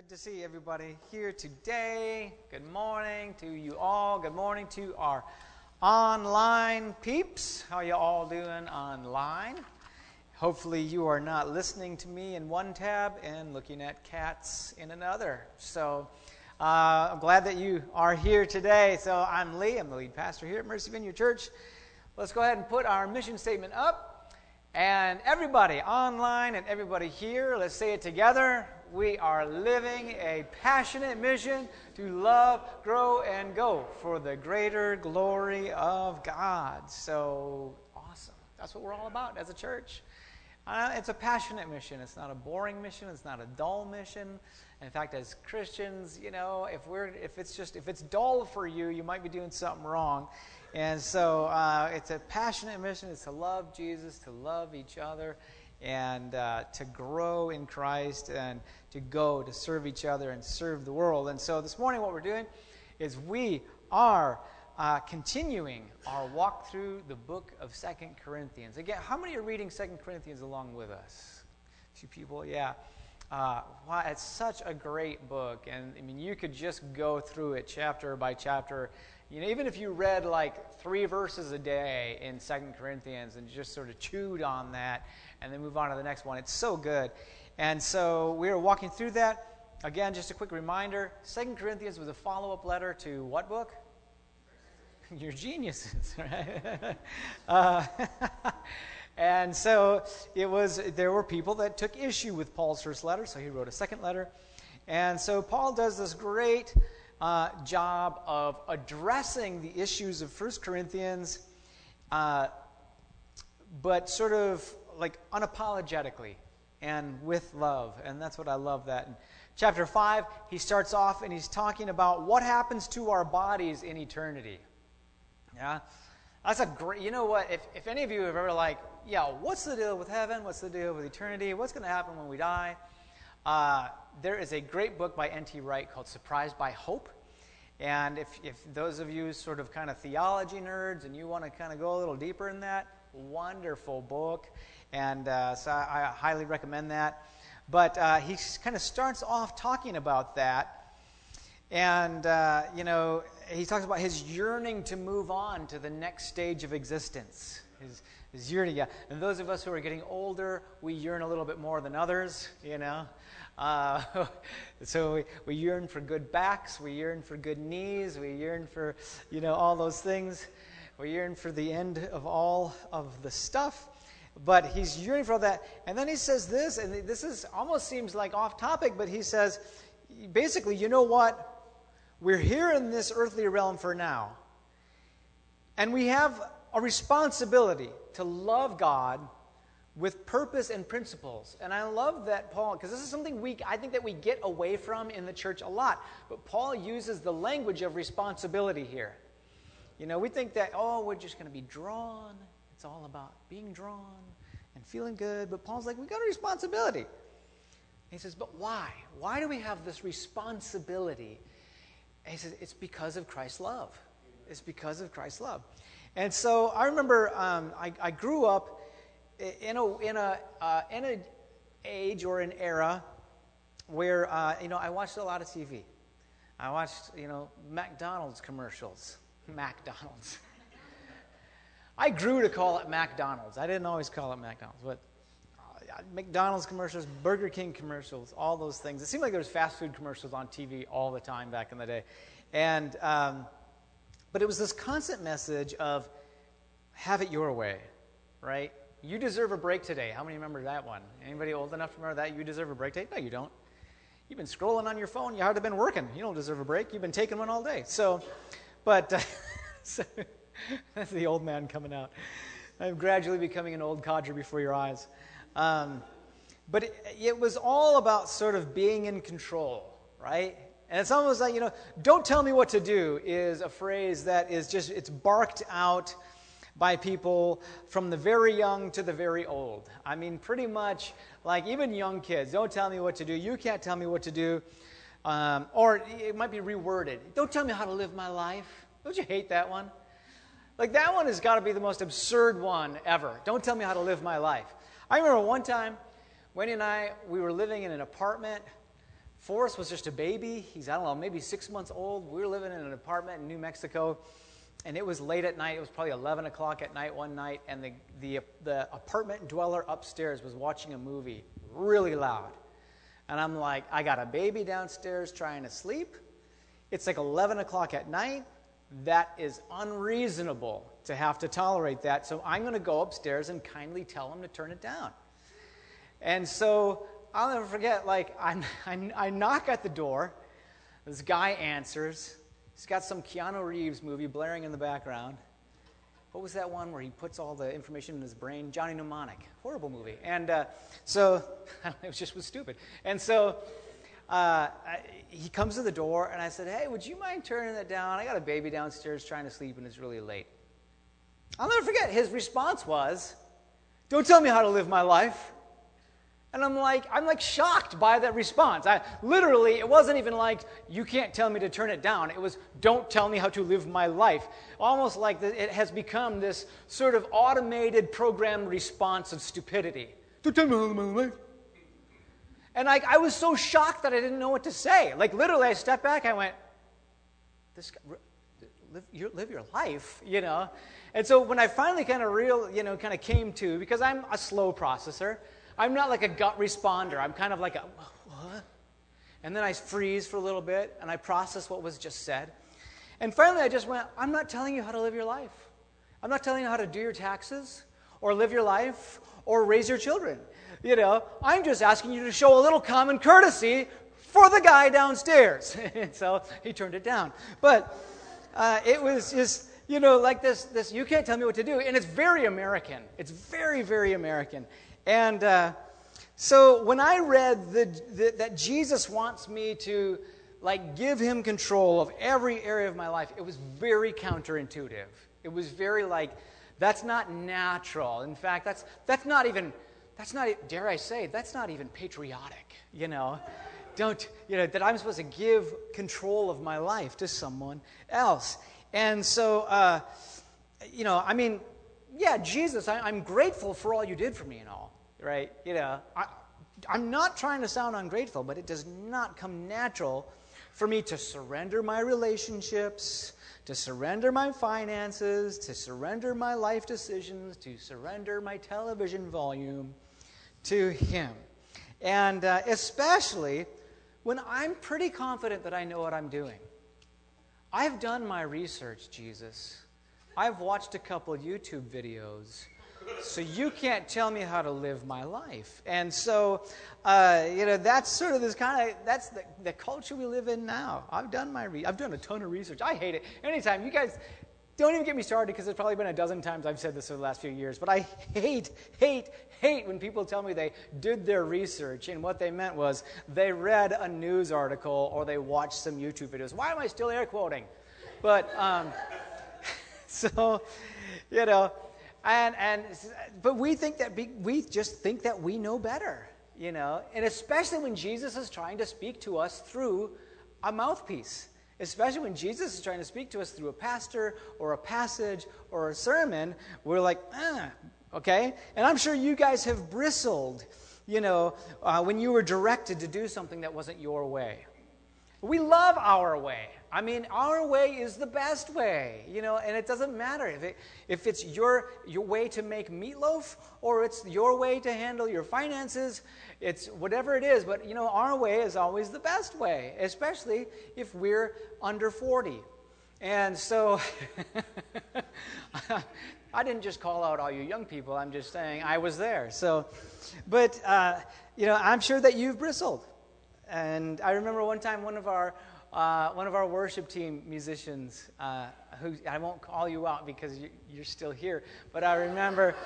Good to see everybody here today. Good morning to you all. Good morning to our online peeps. How you all doing online? Hopefully you are not listening to me in one tab and looking at cats in another. So uh, I'm glad that you are here today. So I'm Lee. I'm the lead pastor here at Mercy Vineyard Church. Let's go ahead and put our mission statement up. And everybody online and everybody here, let's say it together we are living a passionate mission to love, grow, and go for the greater glory of God. So awesome. That's what we're all about as a church. Uh, it's a passionate mission. It's not a boring mission. It's not a dull mission. In fact, as Christians, you know, if we're if it's just if it's dull for you, you might be doing something wrong. And so uh, it's a passionate mission. It's to love Jesus, to love each other, and uh, to grow in Christ and to go to serve each other and serve the world. And so this morning, what we're doing is we are uh, continuing our walk through the book of Second Corinthians. Again, how many are reading Second Corinthians along with us? A few people, yeah. Uh, wow, it's such a great book, and I mean, you could just go through it chapter by chapter. You know, even if you read like three verses a day in Second Corinthians and just sort of chewed on that, and then move on to the next one, it's so good. And so we are walking through that. Again, just a quick reminder Second Corinthians was a follow up letter to what book? Your geniuses, right? uh, and so it was, there were people that took issue with Paul's first letter, so he wrote a second letter. And so Paul does this great uh, job of addressing the issues of First Corinthians, uh, but sort of like unapologetically and with love. And that's what I love that. In chapter 5, he starts off and he's talking about what happens to our bodies in eternity. Yeah? That's a great, you know what? If, if any of you have ever, like, yeah, what's the deal with heaven? What's the deal with eternity? What's going to happen when we die? Uh, there is a great book by N.T. Wright called Surprised by Hope. And if, if those of you sort of kind of theology nerds and you want to kind of go a little deeper in that, wonderful book. And uh, so I, I, highly recommend that. But uh, he kind of starts off talking about that. And, uh, you know, he talks about his yearning to move on to the next stage of existence. His, his yearning, yeah. And those of us who are getting older, we yearn a little bit more than others, you know. Uh, so we, we yearn for good backs, we yearn for good knees, we yearn for, you know, all those things. We yearn for the end of all of the stuff. But he's yearning for all that. And then he says this, and this is almost seems like off topic, but he says, basically, you know what? We're here in this earthly realm for now. And we have a responsibility to love God with purpose and principles. And I love that Paul, because this is something we, I think that we get away from in the church a lot. But Paul uses the language of responsibility here. You know, we think that, oh, we're just going to be drawn it's all about being drawn and feeling good. But Paul's like, we've got a responsibility. He says, but why? Why do we have this responsibility? And he says, it's because of Christ's love. It's because of Christ's love. And so I remember um, I, I, grew up in a, in a, uh, in an age or an era where, uh, you know, I watched a lot of TV. I watched, you know, McDonald's commercials. McDonald's. I grew to call it McDonald's. I didn't always call it McDonald's, but uh, McDonald's commercials, Burger King commercials, all those things. It seemed like there was fast food commercials on TV all the time back in the day, and um, but it was this constant message of have it your way, right? You deserve a break today. How many remember that one? Anybody old enough to remember that? You deserve a break today? No, you don't. You've been scrolling on your phone. You hardly been working. You don't deserve a break. You've been taking one all day. So, but. That's the old man coming out. I'm gradually becoming an old codger before your eyes. Um, but it, it, was all about sort of being in control, right? And it's almost like, you know, don't tell me what to do is a phrase that is just, it's barked out by people from the very young to the very old. I mean, pretty much like even young kids, don't tell me what to do. You can't tell me what to do. Um, or it might be reworded. Don't tell me how to live my life. Don't you hate that one? Like, that one has got to be the most absurd one ever. Don't tell me how to live my life. I remember one time, Wendy and I, we were living in an apartment Forrest was just a baby. He's, I don't know, maybe six months old. We were living in an apartment in New Mexico, and it was late at night. It was probably 11 o'clock at night one night, and the, the, the apartment dweller upstairs was watching a movie really loud. And I'm like, I got a baby downstairs trying to sleep. It's like 11 o'clock at night. That is unreasonable to have to tolerate that. So I'm going to go upstairs and kindly tell him to turn it down. And so I'll never forget, like, I, I, I knock at the door. This guy answers. He's got some Keanu Reeves movie blaring in the background. What was that one where he puts all the information in his brain? Johnny Mnemonic. Horrible movie. And uh, so, it just was stupid. And so, uh, I, he comes to the door, and I said, Hey, would you mind turning that down? I got a baby downstairs trying to sleep, and it's really late. I'll never forget. His response was, Don't tell me how to live my life. And I'm like, I'm like shocked by that response. I literally, it wasn't even like, you can't tell me to turn it down. It was, don't tell me how to live my life. Almost like it has become this sort of automated programmed response of stupidity. Don't tell me how to live my life. And I, I was so shocked that I didn't know what to say. Like literally, I stepped back. And I went, "This guy, live your, live your life," you know. And so when I finally kind of real, you know, kind of came to, because I'm a slow processor. I'm not like a gut responder. I'm kind of like a, what? And then I freeze for a little bit and I process what was just said. And finally, I just went, I'm not telling you how to live your life. I'm not telling you how to do your taxes or live your life or raise your children. You know, I'm just asking you to show a little common courtesy for the guy downstairs. and so he turned it down. But uh, it was just, you know, like this, this, you can't tell me what to do. And it's very American. It's very, very American. And uh, so when I read the, the, that Jesus wants me to like give him control of every area of my life, it was very counterintuitive. It was very like, that's not natural. In fact, that's, that's not even, that's not, dare I say, that's not even patriotic, you know. Don't, you know, that I'm supposed to give control of my life to someone else. And so, uh, you know, I mean, yeah, Jesus, I, am grateful for all you did for me and all, right? You know, I, I'm not trying to sound ungrateful, but it does not come natural for me to surrender my relationships, to surrender my finances, to surrender my life decisions, to surrender my television volume to Him. And uh, especially when I'm pretty confident that I know what I'm doing. I've done my research, Jesus. I've watched a couple YouTube videos. So you can't tell me how to live my life. And so, uh, you know, that's sort of this kind of, that's the, the culture we live in now. I've done my, re- I've done a ton of research. I hate it. Anytime, you guys, don't even get me started because it's probably been a dozen times I've said this over the last few years. But I hate, hate, hate when people tell me they did their research and what they meant was they read a news article or they watched some YouTube videos. Why am I still air quoting? But, um, so, you know, and, and, but we think that, be, we just think that we know better, you know, and especially when Jesus is trying to speak to us through a mouthpiece. Especially when Jesus is trying to speak to us through a pastor or a passage or a sermon, we're like, ah, okay? And I'm sure you guys have bristled, you know, uh, when you were directed to do something that wasn't your way. We love our way. I mean, our way is the best way, you know, and it doesn't matter if, it, if it's your, your way to make meatloaf or it's your way to handle your finances. It's whatever it is, but, you know, our way is always the best way, especially if we're under 40. And so, I didn't just call out all you young people, I'm just saying I was there. So, but, uh, you know, I'm sure that you've bristled. And I remember one time one of our uh, one of our worship team musicians, uh, who I won't call you out because you, you're still here, but I remember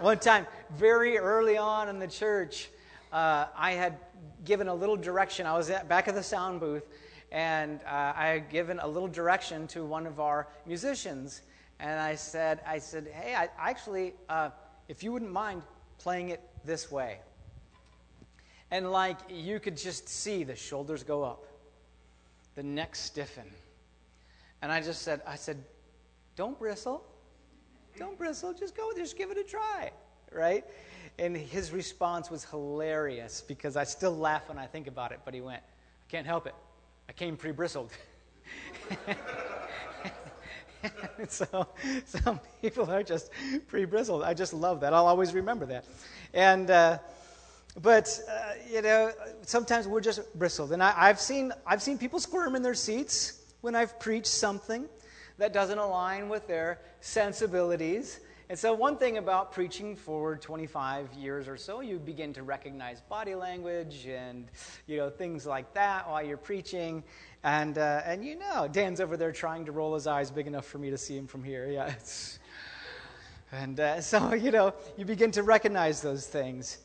one time very early on in the church, uh, I had given a little direction. I was at back of the sound booth, and uh, I had given a little direction to one of our musicians, and I said, I said, hey, I actually, uh, if you wouldn't mind playing it this way. And like you could just see the shoulders go up the neck stiffen. And I just said, I said, don't bristle. Don't bristle. Just go, just give it a try. Right? And his response was hilarious because I still laugh when I think about it. But he went, I can't help it. I came pre bristled. so some people are just pre bristled. I just love that. I'll always remember that. And, uh, but, uh, you know, sometimes we're just bristled. And I, have seen, I've seen people squirm in their seats when I've preached something that doesn't align with their sensibilities. And so, one thing about preaching for 25 years or so, you begin to recognize body language and you know things like that while you're preaching. And uh, and you know, Dan's over there trying to roll his eyes big enough for me to see him from here. Yeah, and uh, so you know, you begin to recognize those things.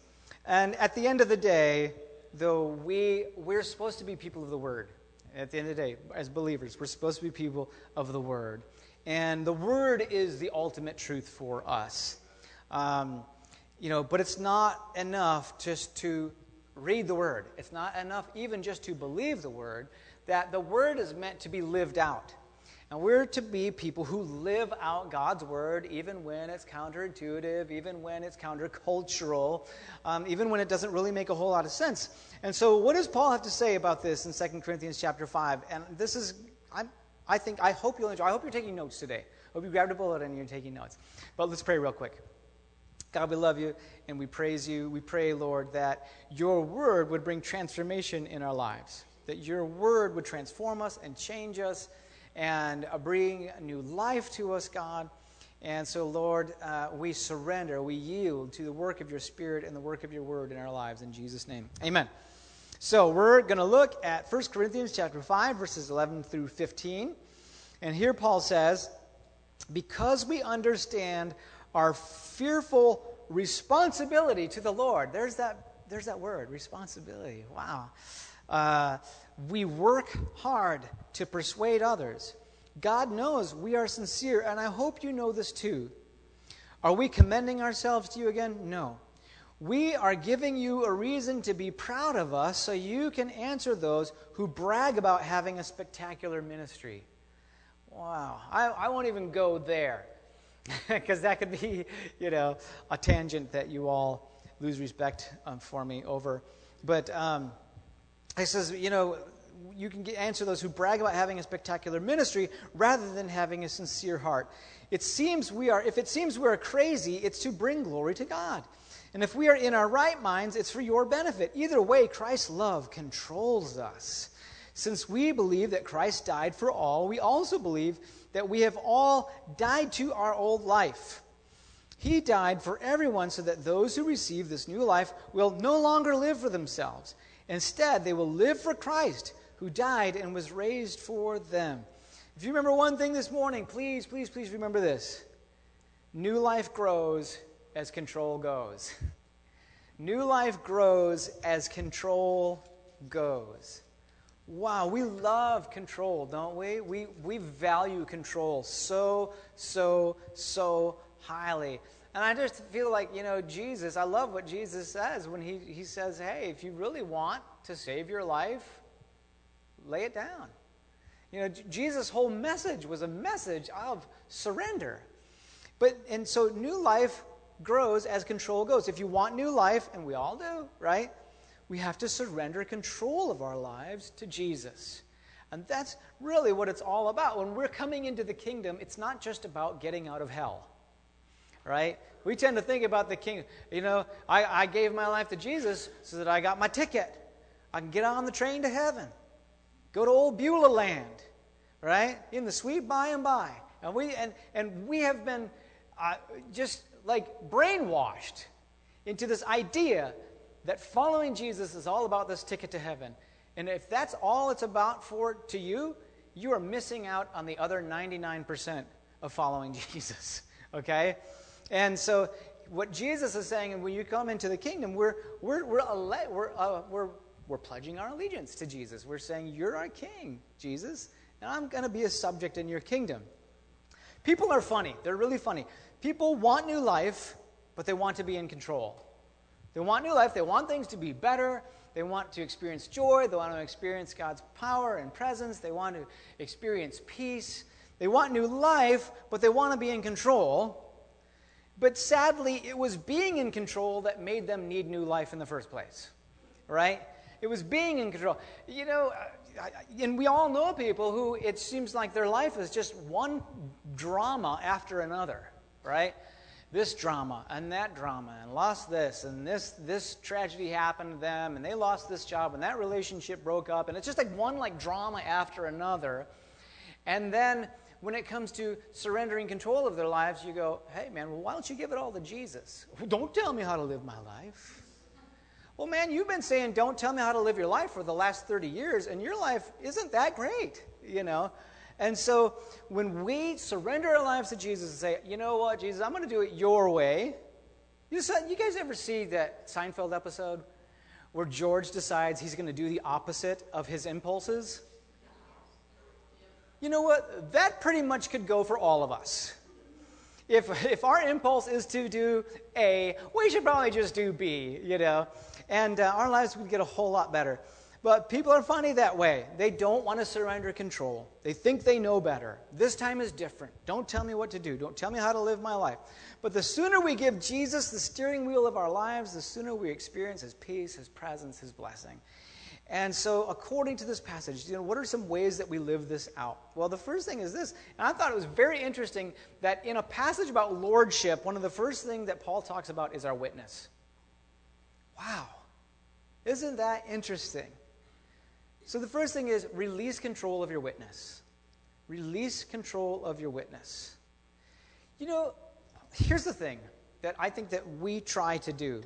And at the end of the day, though we we're supposed to be people of the Word. At the end of the day, as believers, we're supposed to be people of the Word. And the Word is the ultimate truth for us. Um, you know, but it's not enough just to read the Word. It's not enough even just to believe the Word, that the Word is meant to be lived out. And we're to be people who live out God's word even when it's counterintuitive, even when it's countercultural, um, even when it doesn't really make a whole lot of sense. And so, what does Paul have to say about this in 2 Corinthians chapter 5? And this is, I'm, I think, I hope you'll enjoy. I hope you're taking notes today. I hope you grabbed a bullet and you're taking notes. But let's pray real quick. God, we love you and we praise you. We pray, Lord, that your word would bring transformation in our lives, that your word would transform us and change us and uh, bring new life to us, God. And so, Lord, uh, we surrender, we yield to the work of your Spirit and the work of your word in our lives. In Jesus' name, amen. So we're going to look at 1 Corinthians chapter 5 verses 11 through 15. And here Paul says, "Because we understand our fearful responsibility to the Lord." There's that there's that word, responsibility. Wow. Uh, we work hard to persuade others. God knows we are sincere, and I hope you know this too. Are we commending ourselves to you again? No. We are giving you a reason to be proud of us so you can answer those who brag about having a spectacular ministry. Wow. I, I won't even go there because that could be, you know, a tangent that you all lose respect um, for me over. But um, he says, you know, you can get, answer those who brag about having a spectacular ministry rather than having a sincere heart. It seems we are, if it seems we are crazy, it's to bring glory to God. And if we are in our right minds, it's for your benefit. Either way, Christ's love controls us. Since we believe that Christ died for all, we also believe that we have all died to our old life. He died for everyone so that those who receive this new life will no longer live for themselves. Instead, they will live for Christ, who died and was raised for them. If you remember one thing this morning, please, please, please remember this. New life grows as control goes. New life grows as control goes. Wow, we love control, don't we? We, we value control so, so, so highly. And I just feel like, you know, Jesus, I love what Jesus says when he, he says, hey, if you really want to save your life, lay it down. You know, Jesus' whole message was a message of surrender. But, and so new life grows as control goes. If you want new life, and we all do, right? We have to surrender control of our lives to Jesus. And that's really what it's all about. When we're coming into the kingdom, it's not just about getting out of hell, right? We tend to think about the king. You know, I, I gave my life to Jesus so that I got my ticket. I can get on the train to heaven, go to old Beulah land, right? In the sweet by and by. And we, and, and we have been uh, just like brainwashed into this idea that following Jesus is all about this ticket to heaven. And if that's all it's about for to you, you are missing out on the other 99% of following Jesus. Okay? And so what Jesus is saying, when you come into the kingdom, we're, we're, we're, we're, uh, we're, we're pledging our allegiance to Jesus. We're saying, You're our king, Jesus, and I'm going to be a subject in your kingdom. People are funny. They're really funny. People want new life, but they want to be in control. They want new life. They want things to be better. They want to experience joy. They want to experience God's power and presence. They want to experience peace. They want new life, but they want to be in control. But sadly, it was being in control that made them need new life in the first place. Right? It was being in control. You know, and we all know people who it seems like their life is just one drama after another, right? This drama and that drama and lost this and this this tragedy happened to them and they lost this job and that relationship broke up and it's just like one like drama after another. And then when it comes to surrendering control of their lives, you go, hey, man, well, why don't you give it all to Jesus? Well, don't tell me how to live my life. Well, man, you've been saying, don't tell me how to live your life for the last 30 years, and your life isn't that great, you know? And so when we surrender our lives to Jesus and say, you know what, Jesus, I'm going to do it your way. You, you guys ever see that Seinfeld episode where George decides he's going to do the opposite of his impulses? You know what? That pretty much could go for all of us. If, if our impulse is to do A, we should probably just do B, you know, and uh, our lives would get a whole lot better. But people are funny that way. They don't want to surrender control. They think they know better. This time is different. Don't tell me what to do. Don't tell me how to live my life. But the sooner we give Jesus the steering wheel of our lives, the sooner we experience his peace, his presence, his blessing. And so, according to this passage, you know, what are some ways that we live this out? Well, the first thing is this, and I thought it was very interesting that in a passage about lordship, one of the first things that Paul talks about is our witness. Wow. Isn't that interesting? So, the first thing is release control of your witness. Release control of your witness. You know, here's the thing that I think that we try to do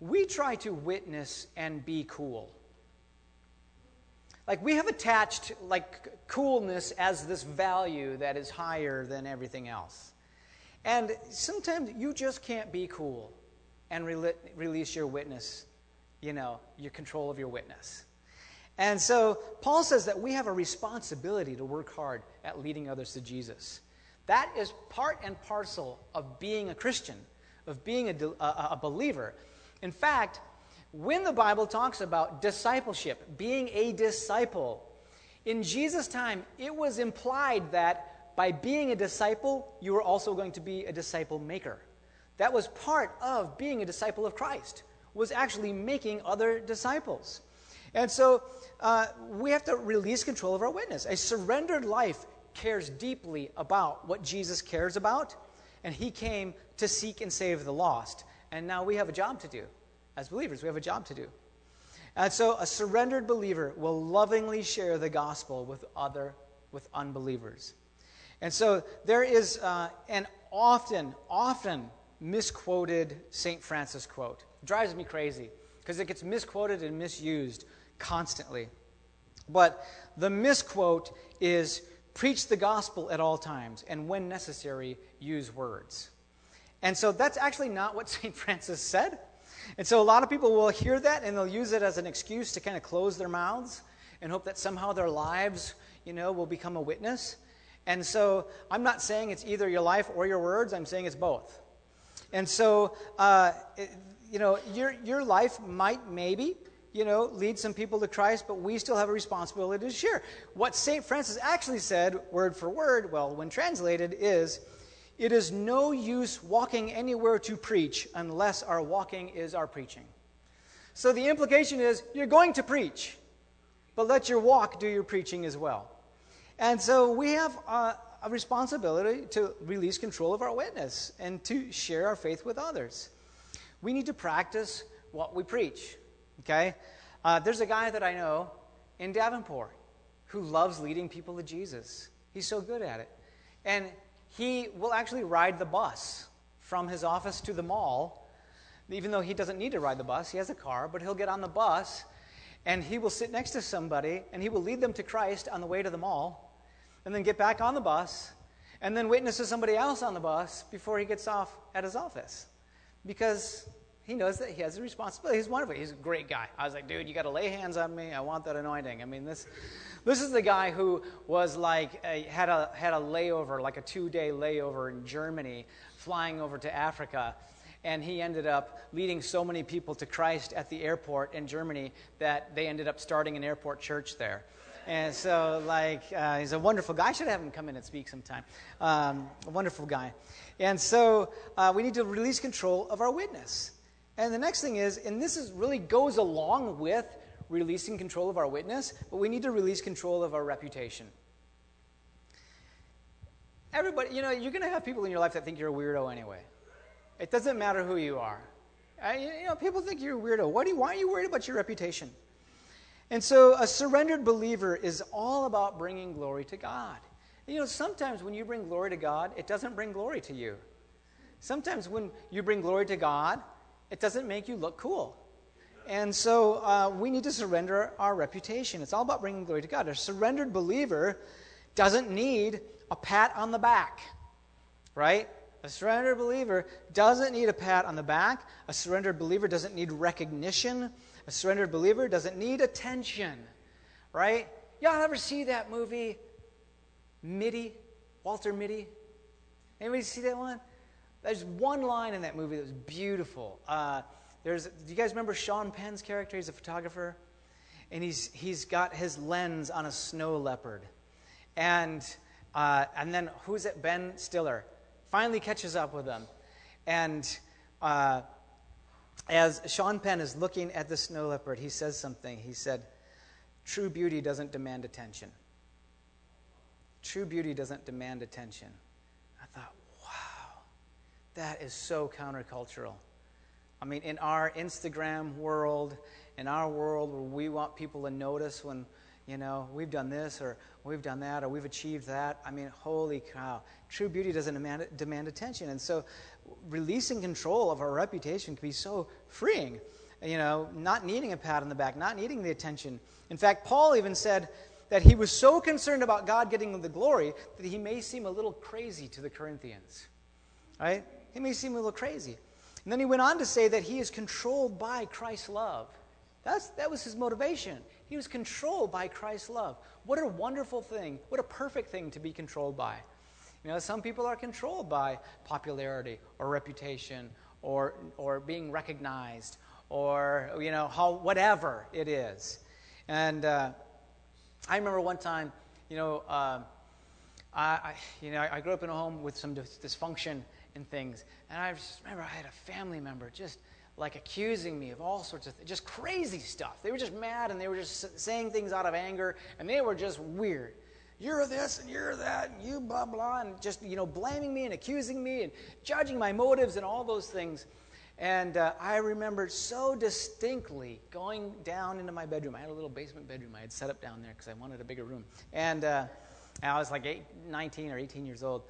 we try to witness and be cool like we have attached like coolness as this value that is higher than everything else. And sometimes you just can't be cool and re- release your witness you know your control of your witness. And so paul says that we have a responsibility to work hard at leading others to jesus. That is part and parcel of being a christian of being a, a, a believer. In fact when the Bible talks about discipleship, being a disciple, in Jesus' time, it was implied that by being a disciple, you were also going to be a disciple maker. That was part of being a disciple of Christ, was actually making other disciples. And so uh, we have to release control of our witness. A surrendered life cares deeply about what Jesus cares about, and he came to seek and save the lost. And now we have a job to do as believers. We have a job to do. And so a surrendered believer will lovingly share the gospel with other with unbelievers. And so there is uh, an often, often misquoted St. Francis quote. It drives me crazy because it gets misquoted and misused constantly. But the misquote is preach the gospel at all times, and when necessary, use words. And so that's actually not what St. Francis said. And so a lot of people will hear that and they'll use it as an excuse to kind of close their mouths and hope that somehow their lives, you know, will become a witness. And so I'm not saying it's either your life or your words, I'm saying it's both. And so, uh, it, you know, your, your life might maybe, you know, lead some people to Christ, but we still have a responsibility to share. What St. Francis actually said, word for word, well, when translated, is it is no use walking anywhere to preach unless our walking is our preaching. So the implication is you're going to preach, but let your walk do your preaching as well. And so we have a, a responsibility to release control of our witness and to share our faith with others. We need to practice what we preach. Okay? Uh, there's a guy that I know in Davenport who loves leading people to Jesus. He's so good at it. And he will actually ride the bus from his office to the mall, even though he doesn't need to ride the bus. He has a car, but he'll get on the bus and he will sit next to somebody and he will lead them to Christ on the way to the mall and then get back on the bus and then witness to somebody else on the bus before he gets off at his office because he knows that he has a responsibility. He's wonderful. He's a great guy. I was like, dude, you got to lay hands on me. I want that anointing. I mean, this, this is the guy who was like, a, had, a, had a layover, like a two day layover in Germany, flying over to Africa. And he ended up leading so many people to Christ at the airport in Germany that they ended up starting an airport church there. And so, like, uh, he's a wonderful guy. I should have him come in and speak sometime. Um, a wonderful guy. And so, uh, we need to release control of our witness. And the next thing is, and this is really goes along with releasing control of our witness, but we need to release control of our reputation. Everybody, you know, you're going to have people in your life that think you're a weirdo anyway. It doesn't matter who you are. You know, people think you're a weirdo. Do you, why are you worried about your reputation? And so a surrendered believer is all about bringing glory to God. You know, sometimes when you bring glory to God, it doesn't bring glory to you. Sometimes when you bring glory to God, it doesn't make you look cool. And so uh, we need to surrender our reputation. It's all about bringing glory to God. A surrendered believer doesn't need a pat on the back, right? A surrendered believer doesn't need a pat on the back. A surrendered believer doesn't need recognition. A surrendered believer doesn't need attention, right? Y'all ever see that movie, Mitty? Walter Mitty? Anybody see that one? There's one line in that movie that was beautiful. Uh, there's, do you guys remember Sean Penn's character? He's a photographer. And he's, he's got his lens on a snow leopard. And, uh, and then who's it? Ben Stiller finally catches up with him. And uh, as Sean Penn is looking at the snow leopard, he says something. He said, True beauty doesn't demand attention. True beauty doesn't demand attention. I thought, that is so countercultural. I mean, in our Instagram world, in our world where we want people to notice when, you know, we've done this or we've done that or we've achieved that. I mean, holy cow. True beauty doesn't demand, demand attention. And so releasing control of our reputation can be so freeing. You know, not needing a pat on the back, not needing the attention. In fact, Paul even said that he was so concerned about God getting the glory that he may seem a little crazy to the Corinthians. Right? He may seem a little crazy. And then he went on to say that he is controlled by Christ's love. That's, that was his motivation. He was controlled by Christ's love. What a wonderful thing. What a perfect thing to be controlled by. You know, some people are controlled by popularity or reputation or, or being recognized or, you know, how, whatever it is. And uh, I remember one time, you know, uh, I, I, you know, I grew up in a home with some dysfunction and things. And I just remember I had a family member just like accusing me of all sorts of just crazy stuff. They were just mad and they were just saying things out of anger and they were just weird. You're this and you're that and you blah blah and just you know blaming me and accusing me and judging my motives and all those things. And uh, I remember so distinctly going down into my bedroom. I had a little basement bedroom I had set up down there because I wanted a bigger room. And, uh, I was like eight, 19 or 18 years old.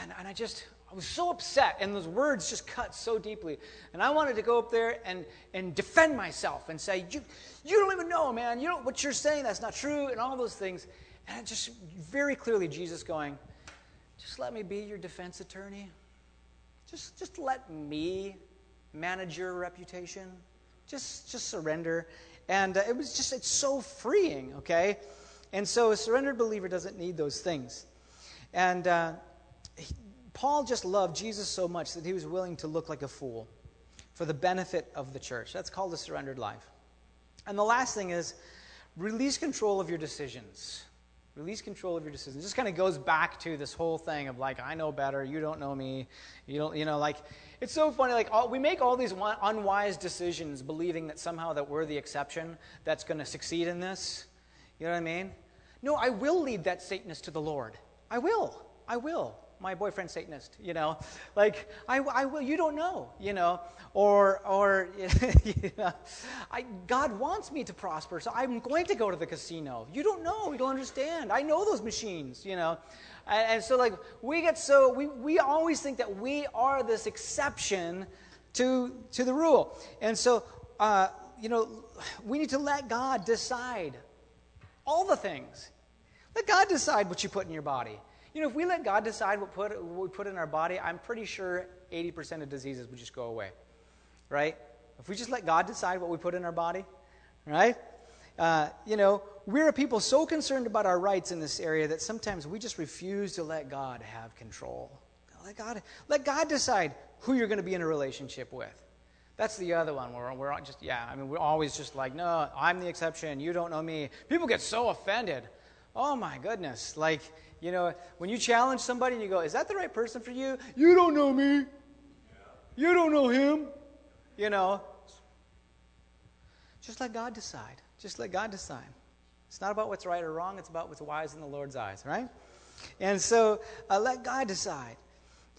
And, and I just, I was so upset, and those words just cut so deeply. And I wanted to go up there and, and defend myself and say, you, you don't even know, man. You know what you're saying, that's not true, and all those things. And just very clearly, Jesus going, just let me be your defense attorney. Just, just let me manage your reputation. Just, just surrender. And uh, it was just, it's so freeing, okay? And so a surrendered believer doesn't need those things. And uh, Paul just loved Jesus so much that he was willing to look like a fool for the benefit of the church. That's called a surrendered life. And the last thing is release control of your decisions. Release control of your decisions. This kind of goes back to this whole thing of like, I know better, you don't know me, you don't, you know, like, it's so funny. Like, all, we make all these unwise decisions, believing that somehow that we're the exception that's going to succeed in this. You know what I mean? No, I will lead that Satanist to the Lord. I will. I will my boyfriend Satanist, you know, like I, I will, you don't know, you know, or or you know, I, God wants me to prosper, so I'm going to go to the casino. You don't know, you don't understand. I know those machines, you know, and, and so like we get so we we always think that we are this exception to to the rule, and so uh, you know we need to let God decide all the things. Let God decide what you put in your body. You know, if we let God decide what, put, what we put in our body, I'm pretty sure 80% of diseases would just go away. Right? If we just let God decide what we put in our body, right? Uh, you know, we're a people so concerned about our rights in this area that sometimes we just refuse to let God have control. Let God, let God decide who you're going to be in a relationship with. That's the other one where we're just, yeah, I mean, we're always just like, no, I'm the exception. You don't know me. People get so offended. Oh my goodness. Like, you know, when you challenge somebody and you go, is that the right person for you? You don't know me. You don't know him. You know, just let God decide. Just let God decide. It's not about what's right or wrong, it's about what's wise in the Lord's eyes, right? And so uh, let God decide.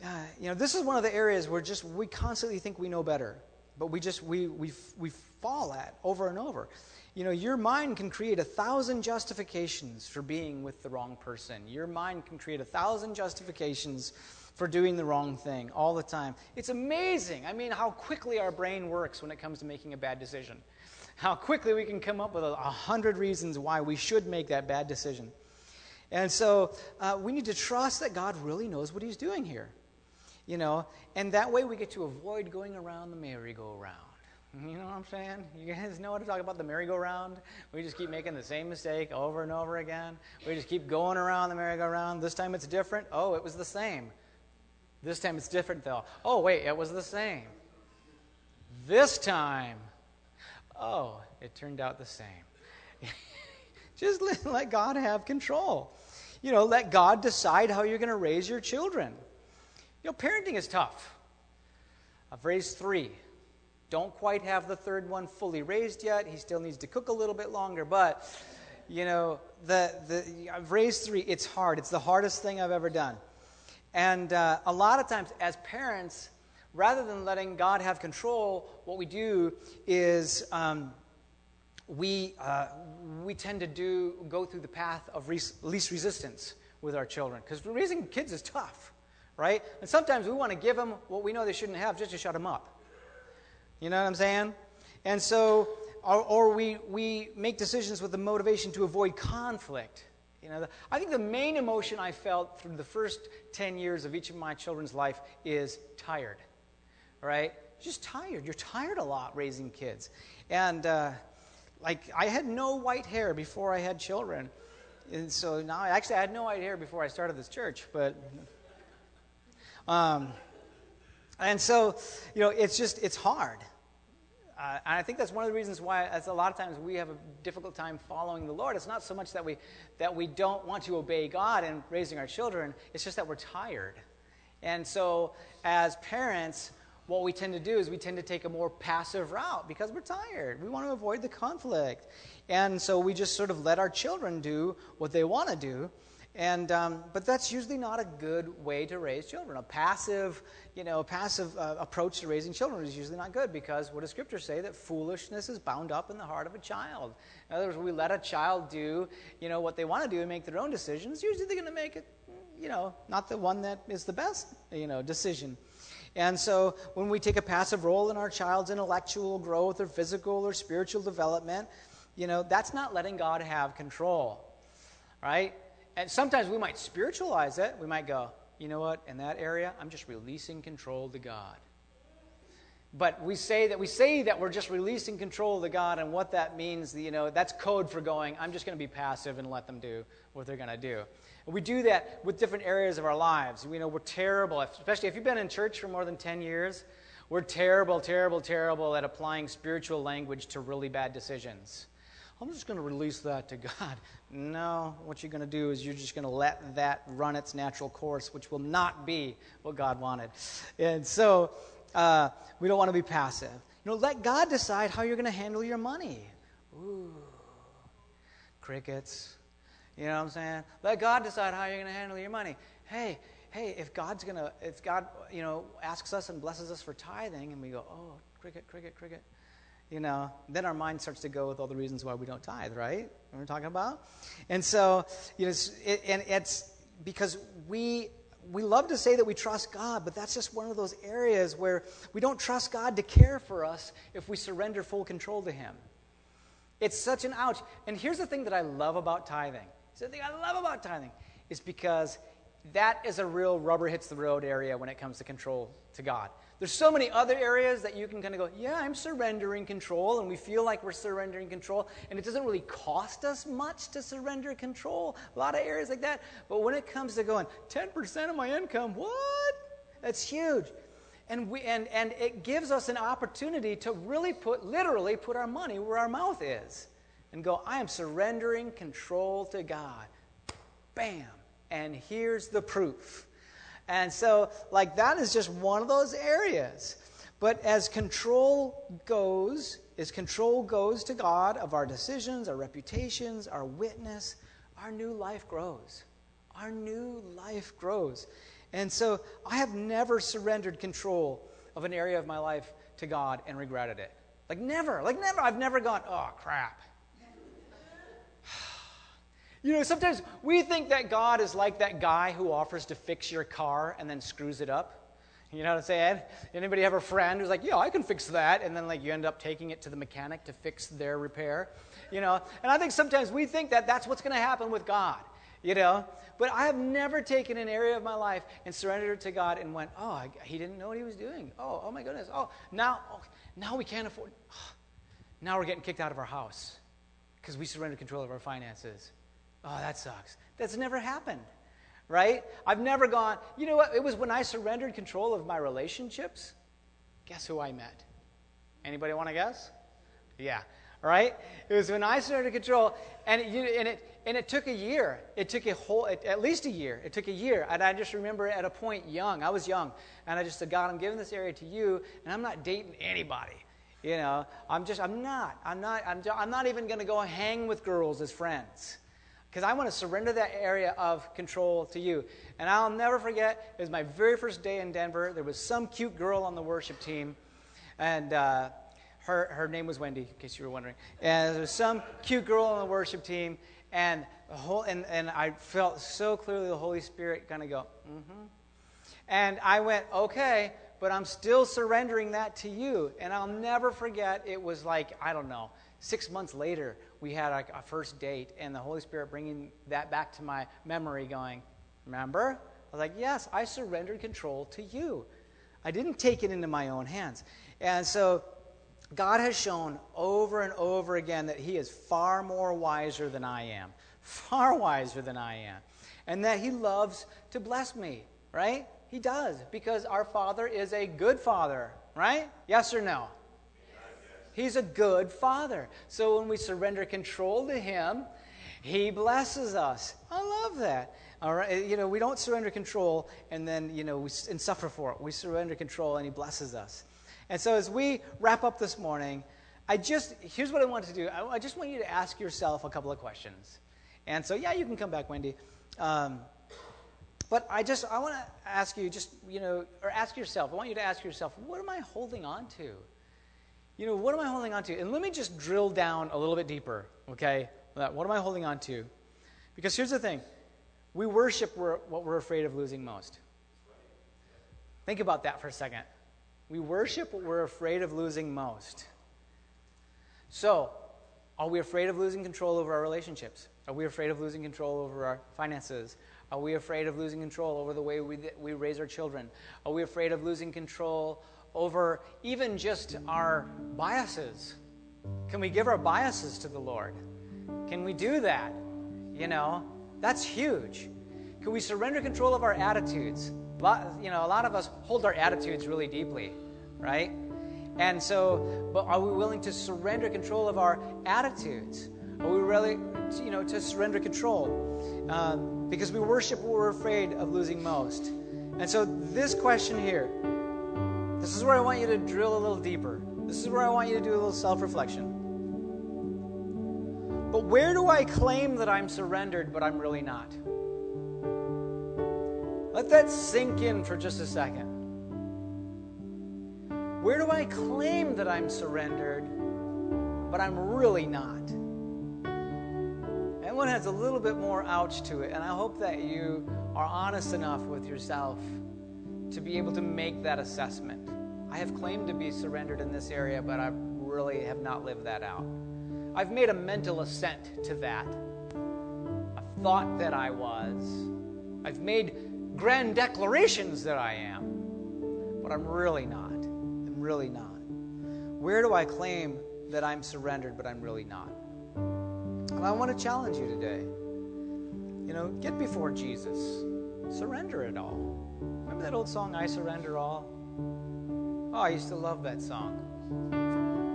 Uh, you know, this is one of the areas where just we constantly think we know better, but we just we we we fall at over and over. You know, your mind can create a thousand justifications for being with the wrong person. Your mind can create a thousand justifications for doing the wrong thing all the time. It's amazing. I mean, how quickly our brain works when it comes to making a bad decision. How quickly we can come up with a, hundred reasons why we should make that bad decision. And so uh, we need to trust that God really knows what He's doing here. You know, and that way we get to avoid going around the merry-go-round. You know what I'm saying? You guys know what I'm talking about? The merry-go-round? We just keep making the same mistake over and over again. We just keep going around the merry-go-round. This time it's different. Oh, it was the same. This time it's different, though. Oh, wait, it was the same. This time, oh, it turned out the same. just let, let God have control. You know, let God decide how you're going to raise your children. You know, parenting is tough. I've raised three. Don't quite have the third one fully raised yet. He still needs to cook a little bit longer, but you know, the, the I've raised three. It's hard. It's the hardest thing I've ever done. And uh, a lot of times, as parents, rather than letting God have control, what we do is um, we, uh, we tend to do, go through the path of res- least resistance with our children. Because raising kids is tough, right? And sometimes we want to give them what we know they shouldn't have just to shut them up. You know what I'm saying? And so, or, or we, we make decisions with the motivation to avoid conflict. You know, the, I think the main emotion I felt through the first 10 years of each of my children's life is tired. Right? Just tired. You're tired a lot raising kids. And, uh, like, I had no white hair before I had children. And so now, actually, I had no white hair before I started this church, but. Um, and so, you know, it's just, it's hard. Uh, and I think that's one of the reasons why, as a lot of times, we have a difficult time following the Lord. It's not so much that we that we don't want to obey God and raising our children. It's just that we're tired. And so, as parents, what we tend to do is we tend to take a more passive route because we're tired. We want to avoid the conflict, and so we just sort of let our children do what they want to do. And, um, but that's usually not a good way to raise children. A passive, you know, a passive uh, approach to raising children is usually not good because what does Scripture say? That foolishness is bound up in the heart of a child. In other words, we let a child do, you know, what they want to do and make their own decisions. Usually they're going to make it, you know, not the one that is the best, you know, decision. And so when we take a passive role in our child's intellectual growth or physical or spiritual development, you know, that's not letting God have control, right? And sometimes we might spiritualize it. We might go, you know what, in that area, I'm just releasing control to God. But we say that we say that we're just releasing control to God, and what that means, you know, that's code for going, I'm just going to be passive and let them do what they're going to do. And we do that with different areas of our lives. We know we're terrible, especially if you've been in church for more than 10 years, we're terrible, terrible, terrible at applying spiritual language to really bad decisions. I'm just going to release that to God. No, what you're going to do is you're just going to let that run its natural course, which will not be what God wanted. And so uh, we don't want to be passive. You know, let God decide how you're going to handle your money. Ooh, crickets. You know what I'm saying? Let God decide how you're going to handle your money. Hey, hey, if God's going to, if God, you know, asks us and blesses us for tithing, and we go, oh, cricket, cricket, cricket you know, then our mind starts to go with all the reasons why we don't tithe, right? What we're talking about? And so, you know, it's, it, and it's because we we love to say that we trust God, but that's just one of those areas where we don't trust God to care for us if we surrender full control to Him. It's such an ouch. And here's the thing that I love about tithing. The thing I love about tithing is because that is a real rubber hits the road area when it comes to control to God. There's so many other areas that you can kind of go, yeah, I'm surrendering control, and we feel like we're surrendering control, and it doesn't really cost us much to surrender control. A lot of areas like that. But when it comes to going, 10% of my income, what? That's huge. And, we, and, and it gives us an opportunity to really put, literally, put our money where our mouth is and go, I am surrendering control to God. Bam. And here's the proof. And so, like, that is just one of those areas. But as control goes, as control goes to God of our decisions, our reputations, our witness, our new life grows. Our new life grows. And so I have never surrendered control of an area of my life to God and regretted it. Like never, like never. I've never gone, oh crap. You know, sometimes we think that God is like that guy who offers to fix your car and then screws it up. You know what I'm saying? Anybody have a friend who's like, yeah, I can fix that, and then like you end up taking it to the mechanic to fix their repair, you know? And I think sometimes we think that that's what's going to happen with God, you know? But I have never taken an area of my life and surrendered it to God and went, oh, I, he didn't know what he was doing. Oh, oh my goodness. Oh, now, oh, now we can't afford. Oh, now we're getting kicked out of our house because we surrendered control of our finances. Oh, that sucks. That's never happened right? I've never gone, you know what? It was when I surrendered control of my relationships. Guess who I met? Anybody want to guess? Yeah, right? It was when I surrendered control, and it, and it, and it took a year. It took a whole, at least a year. It took a year. And I just remember at a point young, I was young, and I just said, God, I'm giving this area to you, and I'm not dating anybody. You know, I'm just, I'm not. I'm not, I'm, I'm not even going to go hang with girls as friends because I want to surrender that area of control to you. And I'll never forget, it was my very first day in Denver. There was some cute girl on the worship team, and uh, her, her name was Wendy, in case you were wondering. And there was some cute girl on the worship team, and, the whole, and, and I felt so clearly the Holy Spirit kind of go, mm hmm. And I went, okay, but I'm still surrendering that to you. And I'll never forget, it was like, I don't know, six months later, we had a, first date, and the Holy Spirit bringing that back to my memory, going, Remember? I was like, Yes, I surrendered control to you. I didn't take it into my own hands. And so God has shown over and over again that He is far more wiser than I am, far wiser than I am, and that He loves to bless me, right? He does, because our Father is a good Father, right? Yes or no? He's a good father. So when we surrender control to him, he blesses us. I love that. All right, you know, we don't surrender control and then, you know, we, and suffer for it. We surrender control and he blesses us. And so as we wrap up this morning, I just, here's what I want to do. I, I just want you to ask yourself a couple of questions. And so, yeah, you can come back, Wendy. Um, but I just, I want to ask you, just, you know, or ask yourself, I want you to ask yourself, what am I holding on to? You know, what am I holding on to? And let me just drill down a little bit deeper, okay? What am I holding on to? Because here's the thing we worship what we're afraid of losing most. Think about that for a second. We worship what we're afraid of losing most. So, are we afraid of losing control over our relationships? Are we afraid of losing control over our finances? Are we afraid of losing control over the way we, we raise our children? Are we afraid of losing control over even just our biases? Can we give our biases to the Lord? Can we do that? You know, that's huge. Can we surrender control of our attitudes? You know, a lot of us hold our attitudes really deeply, right? And so, but are we willing to surrender control of our attitudes? Are we really, you know, to surrender control? Um, because we worship what we're afraid of losing most. And so, this question here this is where I want you to drill a little deeper. This is where I want you to do a little self reflection. But where do I claim that I'm surrendered, but I'm really not? Let that sink in for just a second. Where do I claim that I'm surrendered, but I'm really not? That one has a little bit more ouch to it, and I hope that you are honest enough with yourself to be able to make that assessment. I have claimed to be surrendered in this area, but I really have not lived that out. I've made a mental assent to that. I've thought that I was. I've made grand declarations that I am, but I'm really not. I'm really not. Where do I claim that I'm surrendered, but I'm really not? And I want to challenge you today. You know, get before Jesus, surrender it all that old song, I Surrender All? Oh, I used to love that song.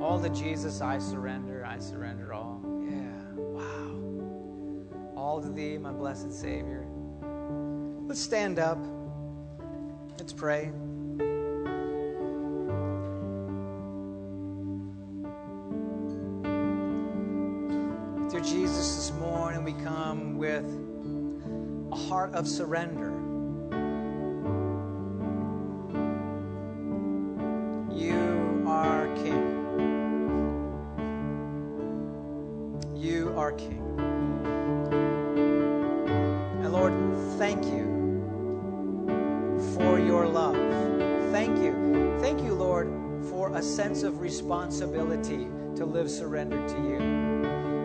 All to Jesus, I surrender, I surrender all. Yeah, wow. All to thee, my blessed Savior. Let's stand up. Let's pray. Dear Jesus, this morning we come with a heart of surrender. Responsibility to live surrendered to you,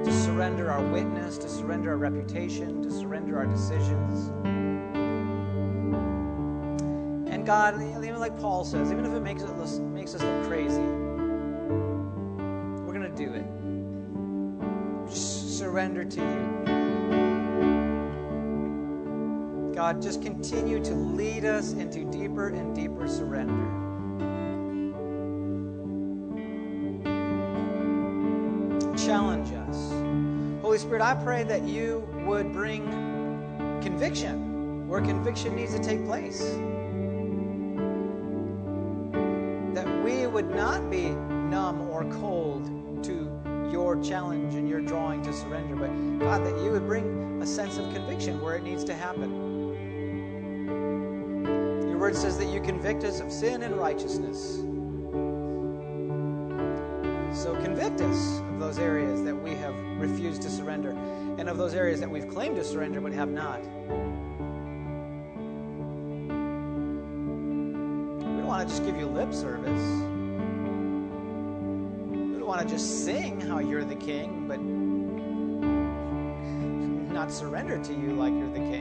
to surrender our witness, to surrender our reputation, to surrender our decisions. And God, even like Paul says, even if it makes, makes us look crazy, we're going to do it. Just surrender to you. God, just continue to lead us into deeper and deeper surrender. Holy Spirit, I pray that you would bring conviction where conviction needs to take place. That we would not be numb or cold to your challenge and your drawing to surrender, but God, that you would bring a sense of conviction where it needs to happen. Your word says that you convict us of sin and righteousness. So convict us of those areas that we have refused to surrender and of those areas that we've claimed to surrender but have not. We don't want to just give you lip service. We don't want to just sing how you're the king, but not surrender to you like you're the king.